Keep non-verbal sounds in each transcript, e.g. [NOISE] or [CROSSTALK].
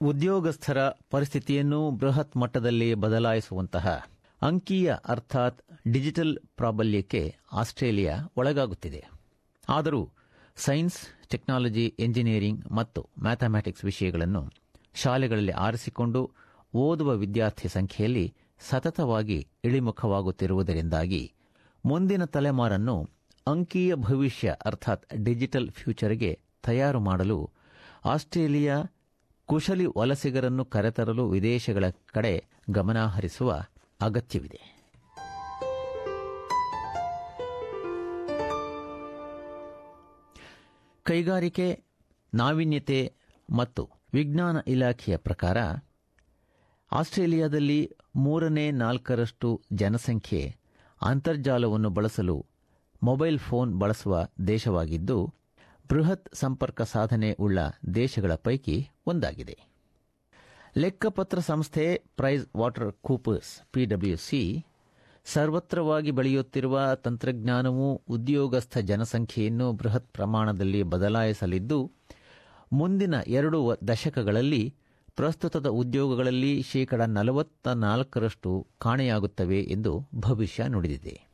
ಉದ್ಯೋಗಸ್ಥರ ಪರಿಸ್ಥಿತಿಯನ್ನು ಬೃಹತ್ ಮಟ್ಟದಲ್ಲಿ ಬದಲಾಯಿಸುವಂತಹ ಅಂಕೀಯ ಅರ್ಥಾತ್ ಡಿಜಿಟಲ್ ಪ್ರಾಬಲ್ಯಕ್ಕೆ ಆಸ್ಟ್ರೇಲಿಯಾ ಒಳಗಾಗುತ್ತಿದೆ. ಆದರೂ ಸೈನ್ಸ್, ಟೆಕ್ನಾಲಜಿ, ಎಂಜಿನಿಯರಿಂಗ್ ಮತ್ತು ಮ್ಯಾಥಮ್ಯಾಟಿಕ್ಸ್ ವಿಷಯಗಳನ್ನು ಶಾಲೆಗಳಲ್ಲಿ ಆರಿಸಿಕೊಂಡು ಓದುವ ವಿದ್ಯಾರ್ಥಿ ಸಂಖ್ಯೆಯಲ್ಲಿ ಸತತವಾಗಿ ಇಳಿಮುಖವಾಗುತ್ತಿರುವುದರಿಂದಾಗಿ ಮುಂದಿನ ತಲೆಮಾರನ್ನು ಅಂಕೀಯ ಭವಿಷ್ಯ ಅರ್ಥಾತ್ ಡಿಜಿಟಲ್ ಫ್ಯೂಚರ್ಗೆ ತಯಾರು ಮಾಡಲು ಆಸ್ಟ್ರೇಲಿಯಾ ಕುಶಲಿ ವಲಸಿಗರನ್ನು ಕರೆತರಲು ವಿದೇಶಗಳ ಕಡೆ ಗಮನಹರಿಸುವ ಅಗತ್ಯವಿದೆ. ಕೈಗಾರಿಕೆ, ನಾವೀನ್ಯತೆ ಮತ್ತು ವಿಜ್ಞಾನ ಇಲಾಖೆಯ ಪ್ರಕಾರ ಆಸ್ಟ್ರೇಲಿಯಾದಲ್ಲಿ ಮೂರನೇ ನಾಲ್ಕರಷ್ಟು ಜನಸಂಖ್ಯೆ ಅಂತರ್ಜಾಲವನ್ನು ಬಳಸಲು ಮೊಬೈಲ್ ಫೋನ್ ಬಳಸುವ ದೇಶವಾಗಿದ್ದು ಬೃಹತ್ ಸಂಪರ್ಕ ಸಾಧನೆ ಉಳ್ಳ ದೇಶಗಳ ಪೈಕಿ ಒಂದಾಗಿದೆ. ಲೆಕ್ಕಪತ್ರ ಸಂಸ್ಥೆ ಪ್ರೈಸ್ ವಾಟರ್ ಕೂಪರ್ಸ್, ಪಿಡಬ್ಲ್ಯೂಸಿ, ಸರ್ವತ್ರವಾಗಿ ಬೆಳೆಯುತ್ತಿರುವ ತಂತ್ರಜ್ಞಾನವು ಉದ್ಯೋಗಸ್ಥ ಜನಸಂಖ್ಯೆಯನ್ನು ಬೃಹತ್ ಪ್ರಮಾಣದಲ್ಲಿ ಬದಲಾಯಿಸಲಿದ್ದು, ಮುಂದಿನ ಎರಡು ದಶಕಗಳಲ್ಲಿ ಪ್ರಸ್ತುತದ ಉದ್ಯೋಗಗಳಲ್ಲಿ ಶೇಕಡ ನಲವತ್ತ ನಾಲ್ಕರಷ್ಟು ಕಾಣೆಯಾಗುತ್ತವೆ ಎಂದು ಭವಿಷ್ಯ ನುಡಿದಿದೆ.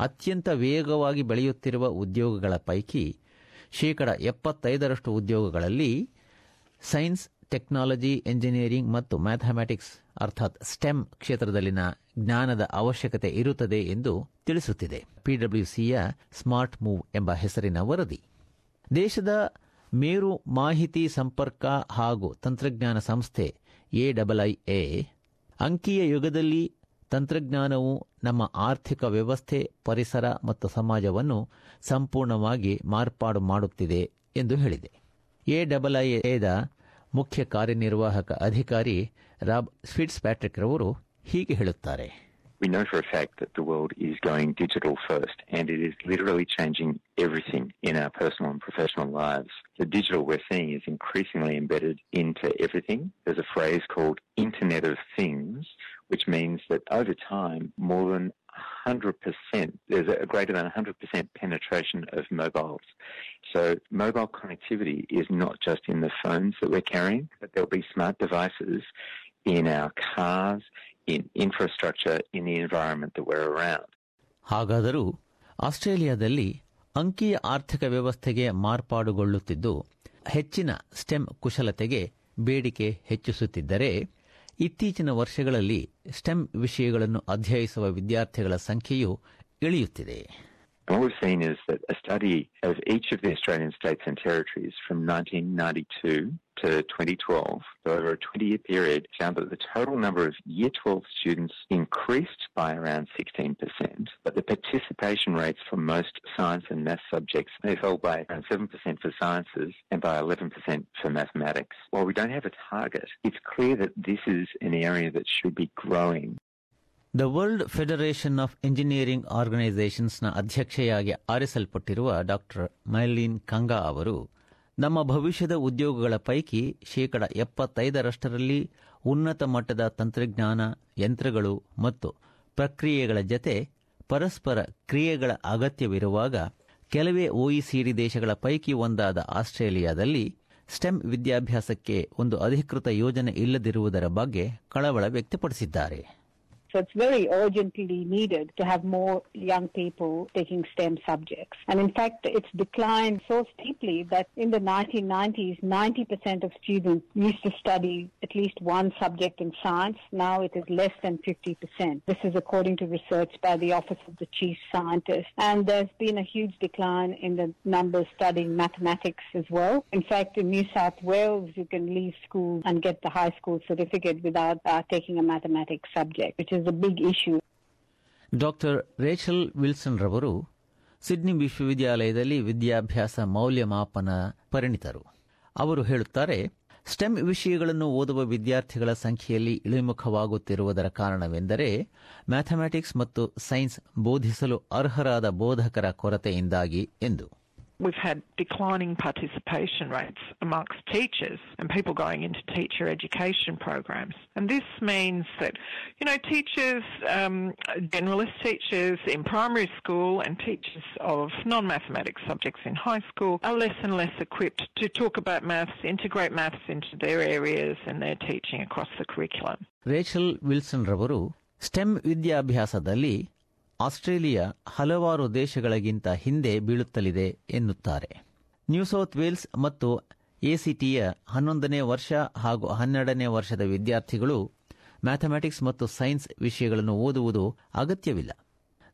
ಅತ್ಯಂತ ವೇಗವಾಗಿ ಬೆಳೆಯುತ್ತಿರುವ ಉದ್ಯೋಗಗಳ ಪೈಕಿ ಶೇಕಡ ಎಪ್ಪತ್ತೈದರಷ್ಟು ಉದ್ಯೋಗಗಳಲ್ಲಿ ಸೈನ್ಸ್, ಟೆಕ್ನಾಲಜಿ, ಎಂಜಿನಿಯರಿಂಗ್ ಮತ್ತು ಮ್ಯಾಥಮ್ಯಾಟಿಕ್ಸ್, ಅರ್ಥಾತ್ ಸ್ಟೆಮ್ ಕ್ಷೇತ್ರದಲ್ಲಿನ ಜ್ಞಾನದ ಅವಶ್ಯಕತೆ ಇರುತ್ತದೆ ಎಂದು ತಿಳಿಸುತ್ತಿದೆ. ಪಿಡಬ್ಲ್ಯೂಸಿಯ ಸ್ಮಾರ್ಟ್ ಮೂವ್ ಎಂಬ ಹೆಸರಿನ ವರದಿ. ದೇಶದ ಮೇರು ಮಾಹಿತಿ ಸಂಪರ್ಕ ಹಾಗೂ ತಂತ್ರಜ್ಞಾನ ಸಂಸ್ಥೆ ಎಡಬ್ಲ್ಐಎ ಅಂಕೀಯ ಯುಗದಲ್ಲಿ ತಂತ್ರಜ್ಞಾನವು ನಮ್ಮ ಆರ್ಥಿಕ ವ್ಯವಸ್ಥೆ ಪರಿಸರ ಮತ್ತು ಸಮಾಜವನ್ನು ಸಂಪೂರ್ಣವಾಗಿ ಮಾರ್ಪಾಡು ಮಾಡುತ್ತಿದೆ ಎಂದು ಹೇಳಿದೆ ಎಡಬ್ಲ್ಐಎದ ಮುಖ್ಯ ಕಾರ್ಯನಿರ್ವಾಹಕ ಅಧಿಕಾರಿ ರಾಬ್ ಸ್ವಿಟ್ಸ್ ಪ್ಯಾಟ್ರಿಕ್ ರವರು ಹೀಗೆ ಹೇಳುತ್ತಾರೆ We know for a fact that the world is going digital first and it is literally changing everything in our personal and professional lives. The digital we're seeing is increasingly embedded into everything. There's a phrase called Internet of Things, which means that over time, more than 100%, there's a greater than 100% penetration of mobiles. So mobile connectivity is not just in the phones that we're carrying, but there'll be smart devices in our cars, in infrastructure, in the environment that we're around. ಹಾಗಾದರೂ ಆಸ್ಟ್ರೇಲಿಯಾದಲ್ಲಿ ಅಂಕೀಯ ಆರ್ಥಿಕ ವ್ಯವಸ್ಥೆಗೆ ಮಾರ್ಪಾಡುಗೊಳ್ಳುತ್ತಿದ್ದು ಹೆಚ್ಚಿನ stem ಕುಶಲತೆಗೆ ಬೇಡಿಕೆ ಹೆಚ್ಚಿಸುತ್ತಿದ್ದರೆ ಇತ್ತೀಚಿನ ವರ್ಷಗಳಲ್ಲಿ stem ವಿಷಯಗಳನ್ನು ಅಧ್ಯಯಿಸುವ ವಿದ್ಯಾರ್ಥಿಗಳ ಸಂಖ್ಯೆಯು ಇಳಿಯುತ್ತಿದೆ. And what we've seen is that a study of each of the Australian states and territories from 1992 to 2012, so over a 20 year period, found that the total number of Year 12 students increased by around 16%, but the participation rates for most science and math subjects they fell by around 7% for sciences and by 11% for mathematics. While we don't have a target, it's clear that this is an area that should be growing the World Federation of Engineering ಆರ್ಗನೈಸೇಷನ್ಸ್ನ ಅಧ್ಯಕ್ಷೆಯಾಗಿ ಆರಿಸಲ್ಪಟ್ಟಿರುವ doctor Marlene Kanga ಅವರು, ನಮ್ಮ ಭವಿಷ್ಯದ ಉದ್ಯೋಗಗಳ ಪೈಕಿ ಶೇಕಡ ಎಪ್ಪತ್ತೈದರಷ್ಟರಲ್ಲಿ ಉನ್ನತ ಮಟ್ಟದ ತಂತ್ರಜ್ಞಾನ, ಯಂತ್ರಗಳು ಮತ್ತು ಪ್ರಕ್ರಿಯೆಗಳ ಜತೆ ಪರಸ್ಪರ ಕ್ರಿಯೆಗಳ ಅಗತ್ಯವಿರುವಾಗ ಕೆಲವೇ ಒಇಸಿಡಿ ದೇಶಗಳ ಪೈಕಿ ಒಂದಾದ ಆಸ್ಟ್ರೇಲಿಯಾದಲ್ಲಿ ಸ್ಟೆಮ್ ವಿದ್ಯಾಭ್ಯಾಸಕ್ಕೆ ಒಂದು ಅಧಿಕೃತ ಯೋಜನೆ ಇಲ್ಲದಿರುವುದರ ಬಗ್ಗೆ ಕಳವಳ ವ್ಯಕ್ತಪಡಿಸಿದ್ದಾರೆ. So it's very urgently needed to have more young people taking STEM subjects. And in fact, it's declined so steeply that in the 1990s, 90% of students used to study at least one subject in science. Now it is less than 50%. This is according to research by the Office of the Chief Scientist. And there's been a huge decline in the numbers studying mathematics as well. In fact, in New South Wales, you can leave school and get the high school certificate without uh, taking a mathematics subject, which is a big issue. Doctor Rachel Wilson ರವರು Sydney ವಿಶ್ವವಿದ್ಯಾಲಯದಲ್ಲಿ ವಿದ್ಯಾಭ್ಯಾಸ ಮೌಲ್ಯಮಾಪನ ಪರಿಣಿತರು ಅವರು ಹೇಳುತ್ತಾರೆ, stem ವಿಷಯಗಳನ್ನು ಓದುವ ವಿದ್ಯಾರ್ಥಿಗಳ ಸಂಖ್ಯೆಯಲ್ಲಿ ಇಳಿಮುಖವಾಗುತ್ತಿರುವುದರ ಕಾರಣವೆಂದರೆ ಮ್ಯಾಥಮ್ಯಾಟಿಕ್ಸ್ ಮತ್ತು ಸೈನ್ಸ್ ಬೋಧಿಸಲು ಅರ್ಹರಾದ ಬೋಧಕರ ಕೊರತೆಯಿಂದಾಗಿ, ಎಂದು We've had declining participation rates amongst teachers and people going into teacher education programs. And this means that, you know, teachers, um, generalist teachers in primary school and teachers of non-mathematics subjects in high school are less and less equipped to talk about maths, integrate maths into their areas and their teaching across the curriculum. Rachel Wilson ರವರು STEM ವಿದ್ಯಾಭ್ಯಾಸದಲ್ಲಿ Australia ಹಲವಾರು ದೇಶಗಳಿಗಿಂತ ಹಿಂದೆ ಬೀಳುತ್ತಲಿದೆ ಎನ್ನುತ್ತಾರೆ. New south Wales ಮತ್ತು ಎಸಿಟಿಯ ಹನ್ನೊಂದನೇ ವರ್ಷ ಹಾಗೂ ಹನ್ನೆರಡನೇ ವರ್ಷದ ವಿದ್ಯಾರ್ಥಿಗಳು ಮ್ಯಾಥಮೆಟಿಕ್ಸ್ ಮತ್ತು ಸೈನ್ಸ್ ವಿಷಯಗಳನ್ನು ಓದುವುದು ಅಗತ್ಯವಿಲ್ಲ.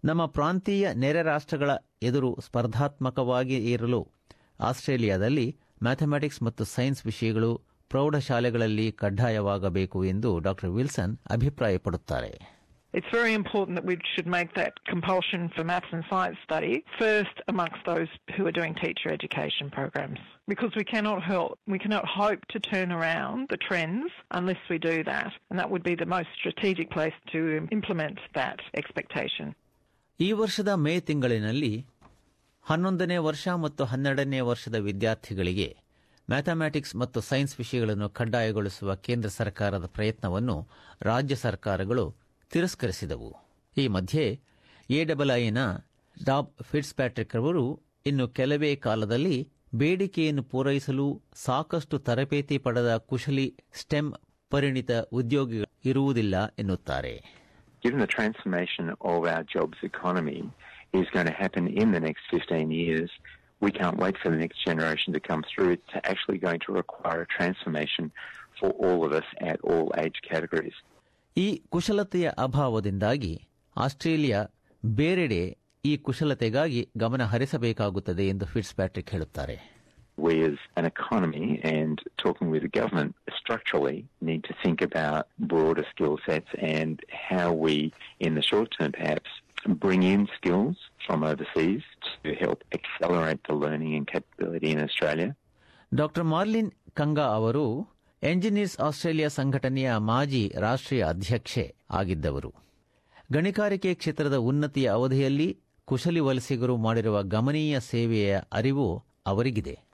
ನಮ್ಮ ಪ್ರಾಂತೀಯ ನೆರೆ ರಾಷ್ಟ್ರಗಳ ಎದುರು ಸ್ಪರ್ಧಾತ್ಮಕವಾಗಿ ಇರಲು ಆಸ್ಟ್ರೇಲಿಯಾದಲ್ಲಿ ಮ್ಯಾಥಮೆಟಿಕ್ಸ್ ಮತ್ತು ಸೈನ್ಸ್ ವಿಷಯಗಳು ಪ್ರೌಢಶಾಲೆಗಳಲ್ಲಿ ಕಡ್ಡಾಯವಾಗಬೇಕು ಎಂದು ಡಾ ವಿಲ್ಸನ್ ಅಭಿಪ್ರಾಯಪಡುತ್ತಾರೆ. It's very important that we should make that compulsion for maths and science study first amongst those who are doing teacher education programs. Because we cannot help, we cannot hope to turn around the trends unless we do that. And that would be the most strategic place to implement that expectation. ಈ ವರ್ಷದ ಮೇ ತಿಂಗಳಿನಲ್ಲಿ ಹನ್ನೊಂದನೇ ವರ್ಷ ಮತ್ತು ಹನ್ನೆರಡನೇ ವರ್ಷದ ವಿದ್ಯಾರ್ಥಿಗಳಿಗೆ mathematics ಮತ್ತು ಸೈನ್ಸ್ ವಿಷಯಗಳನ್ನು ಕಡ್ಡಾಯಗೊಳಿಸುವ ಕೇಂದ್ರ ಸರ್ಕಾರದ ಪ್ರಯತ್ನವನ್ನು ರಾಜ್ಯ ಸರ್ಕಾರಗಳು ತಿರಸ್ಕರಿಸಿದವು ಈ ಮಧ್ಯೆ ಎಡಬ್ಲ್ಐನ ರಾಬ್ ಫಿಟ್ಸ್ ಪ್ಯಾಟ್ರಿಕ್ ಅವರು ಇನ್ನು ಕೆಲವೇ ಕಾಲದಲ್ಲಿ ಬೇಡಿಕೆಯನ್ನು ಪೂರೈಸಲು ಸಾಕಷ್ಟು ತರಬೇತಿ ಪಡೆದ ಕುಶಲಿ ಸ್ಟೆಮ್ ಪರಿಣಿತ ಉದ್ಯೋಗಿಗಳು ಇರುವುದಿಲ್ಲ ಎನ್ನುತ್ತಾರೆ Given the transformation of our jobs economy is going to happen in the next 15 years, we can't wait for the next generation to come through. It's actually going to require a transformation for all of us at all age categories. ಈ ಕುಶಲತೆಯ ಅಭಾವದಿಂದಾಗಿ Australia ಬೇರೆಡೆ ಈ ಕುಶಲತೆಗಾಗಿ ಗಮನ ಹರಿಸಬೇಕಾಗುತ್ತದೆ ಎಂದು Fitzpatrick ಹೇಳುತ್ತಾರೆ We as an economy and talking with the government structurally need to think about broader skill sets and how we, in the short term perhaps, bring in skills from overseas to help accelerate the learning and capability in Australia. Doctor Marlene Kanga ಅವರು engineers Australia ಸಂಘಟನೆಯ ಮಾಜಿ ರಾಷ್ಟ್ರೀಯ ಅಧ್ಯಕ್ಷೆ ಆಗಿದ್ದವರು. ಗಣಿಗಾರಿಕೆ ಕ್ಷೇತ್ರದ ಉನ್ನತಿಯ ಅವಧಿಯಲ್ಲಿ ಕುಶಲಿ ವಲಸಿಗರು ಮಾಡಿರುವ ಗಮನೀಯ ಸೇವೆಯ ಅರಿವು ಅವರಿಗಿದೆ.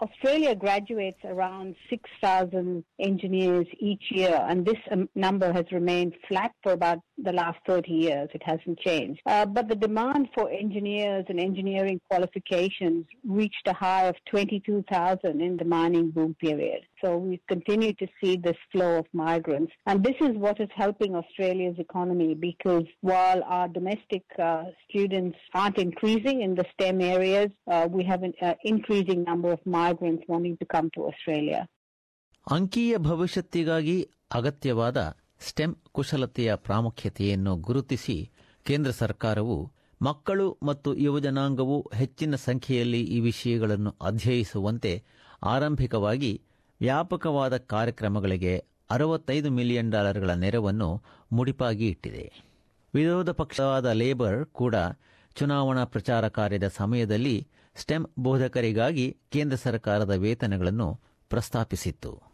Australia graduates around 6,000 engineers each year, and this um, number has remained flat for about the last 30 years. It hasn't changed. Uh, but the demand for engineers and engineering qualifications reached a high of 22,000 in the mining boom period. So we continue to see this flow of migrants. And this is what is helping Australia's economy because while our domestic uh, students aren't increasing in the STEM areas, uh, we have an uh, increasing number of migrants wanting to come to Australia. ಅಂಕೀಯ ಭವಿಷ್ಯತ್ತಿಗಾಗಿ ಅಗತ್ಯವಾದ stem ಕುಶಲತೆಯ ಪ್ರಾಮುಖ್ಯತೆಯನ್ನು ಗುರುತಿಸಿ ಕೇಂದ್ರ ಸರ್ಕಾರವು ಮಕ್ಕಳು ಮತ್ತು ಯುವಜನಾಂಗವು ಹೆಚ್ಚಿನ ಸಂಖ್ಯೆಯಲ್ಲಿ ಈ ವಿಷಯಗಳನ್ನು ಅಧ್ಯಯಿಸುವಂತೆ ಆರಂಭಿಕವಾಗಿ ವ್ಯಾಪಕವಾದ ಕಾರ್ಯಕ್ರಮಗಳಿಗೆ ಅರವತ್ತೈದು ಮಿಲಿಯನ್ ಡಾಲರ್ಗಳ ನೆರವನ್ನು ಮುಡಿಪಾಗಿ ಇಟ್ಟಿದೆ. ವಿರೋಧ ಪಕ್ಷವಾದ ಲೇಬರ್ ಕೂಡ ಚುನಾವಣಾ ಪ್ರಚಾರ ಕಾರ್ಯದ ಸಮಯದಲ್ಲಿ ಸ್ಟೆಮ್ ಬೋಧಕರಿಗಾಗಿ ಕೇಂದ್ರ ಸರ್ಕಾರದ ವೇತನಗಳನ್ನು ಪ್ರಸ್ತಾಪಿಸಿತ್ತು.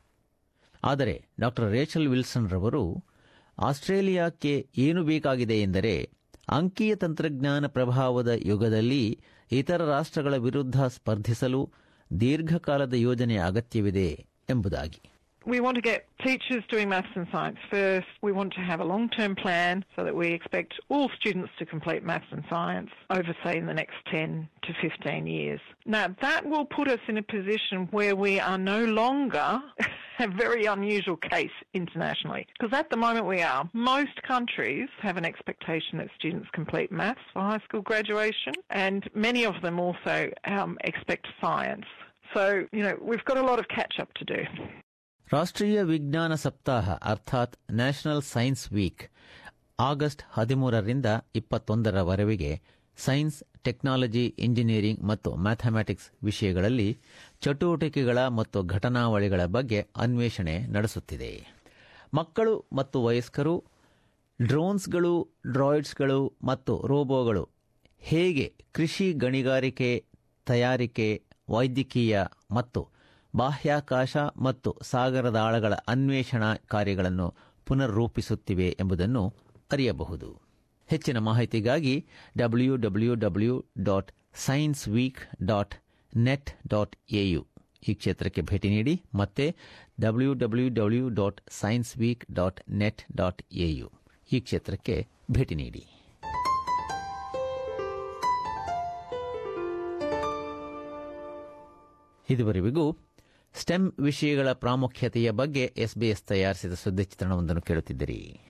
ಆದರೆ ಡಾ ರೇಚಲ್ ವಿಲ್ಸನ್ ರವರು, ಆಸ್ಟ್ರೇಲಿಯಾಕ್ಕೆ ಏನು ಬೇಕಾಗಿದೆ ಎಂದರೆ ಅಂಕೀಯ ತಂತ್ರಜ್ಞಾನ ಪ್ರಭಾವದ ಯುಗದಲ್ಲಿ ಇತರ ರಾಷ್ಟ್ರಗಳ ವಿರುದ್ಧ ಸ್ಪರ್ಧಿಸಲು ದೀರ್ಘಕಾಲದ ಯೋಜನೆ ಅಗತ್ಯವಿದೆ ಎಂಬುದಾಗಿ. We want to get teachers doing maths and science first. We want to have a long term plan so that we expect all students to complete maths and science over, say, in the next 10 to 15 years. Now, that will put us in a position where we are no longer [LAUGHS] a very unusual case internationally. Because at the moment we are. Most countries have an expectation that students complete maths for high school graduation, and many of them also um, expect science. So, you know, we've got a lot of catch up to do. ರಾಷ್ಟ್ರೀಯ ವಿಜ್ಞಾನ ಸಪ್ತಾಹ ಅರ್ಥಾತ್ national science week August ಹದಿಮೂರರಿಂದ ಇಪ್ಪತ್ತೊಂದರವರೆಗೆ science, technology, engineering ಮತ್ತು mathematics ವಿಷಯಗಳಲ್ಲಿ ಚಟುವಟಿಕೆಗಳ ಮತ್ತು ಘಟನಾವಳಿಗಳ ಬಗ್ಗೆ ಅನ್ವೇಷಣೆ ನಡೆಸುತ್ತಿದೆ. ಮಕ್ಕಳು ಮತ್ತು ವಯಸ್ಕರು, ಡ್ರೋನ್ಸ್ಗಳು, ಡ್ರಾಯ್ಡ್ಸ್ಗಳು ಮತ್ತು ರೋಬೋಗಳು ಹೇಗೆ ಕೃಷಿ ಗಣಿಗಾರಿಕೆ, ತಯಾರಿಕೆ, ವೈದ್ಯಕೀಯ ಮತ್ತು ಬಾಹ್ಯಾಕಾಶ ಮತ್ತು ಸಾಗರದ ಆಳಗಳ ಅನ್ವೇಷಣಾ ಕಾರ್ಯಗಳನ್ನು ಪುನರ್ರೂಪಿಸುತ್ತಿವೆ ಎಂಬುದನ್ನು ಅರಿಯಬಹುದು. ಹೆಚ್ಚಿನ ಮಾಹಿತಿಗಾಗಿ W W W dot science week dot net dot AU ಈ ಕ್ಷೇತ್ರಕ್ಕೆ ಭೇಟಿ ನೀಡಿ ಮತ್ತೆ W W W dot science week dot net dot AU ಈ ಕ್ಷೇತ್ರಕ್ಕೆ ಭೇಟಿ ನೀಡಿ. ಇದುವರೆಗೂ ಸ್ಟೆಮ್ ವಿಷಯಗಳ ಪ್ರಾಮುಖ್ಯತೆಯ ಬಗ್ಗೆ ಎಸ್ಬಿಎಸ್ ತಯಾರಿಸಿದ ಸುದ್ದಿ ಚಿತ್ರಣವೊಂದನ್ನು ಕೇಳುತ್ತಿದ್ದಿರಿ.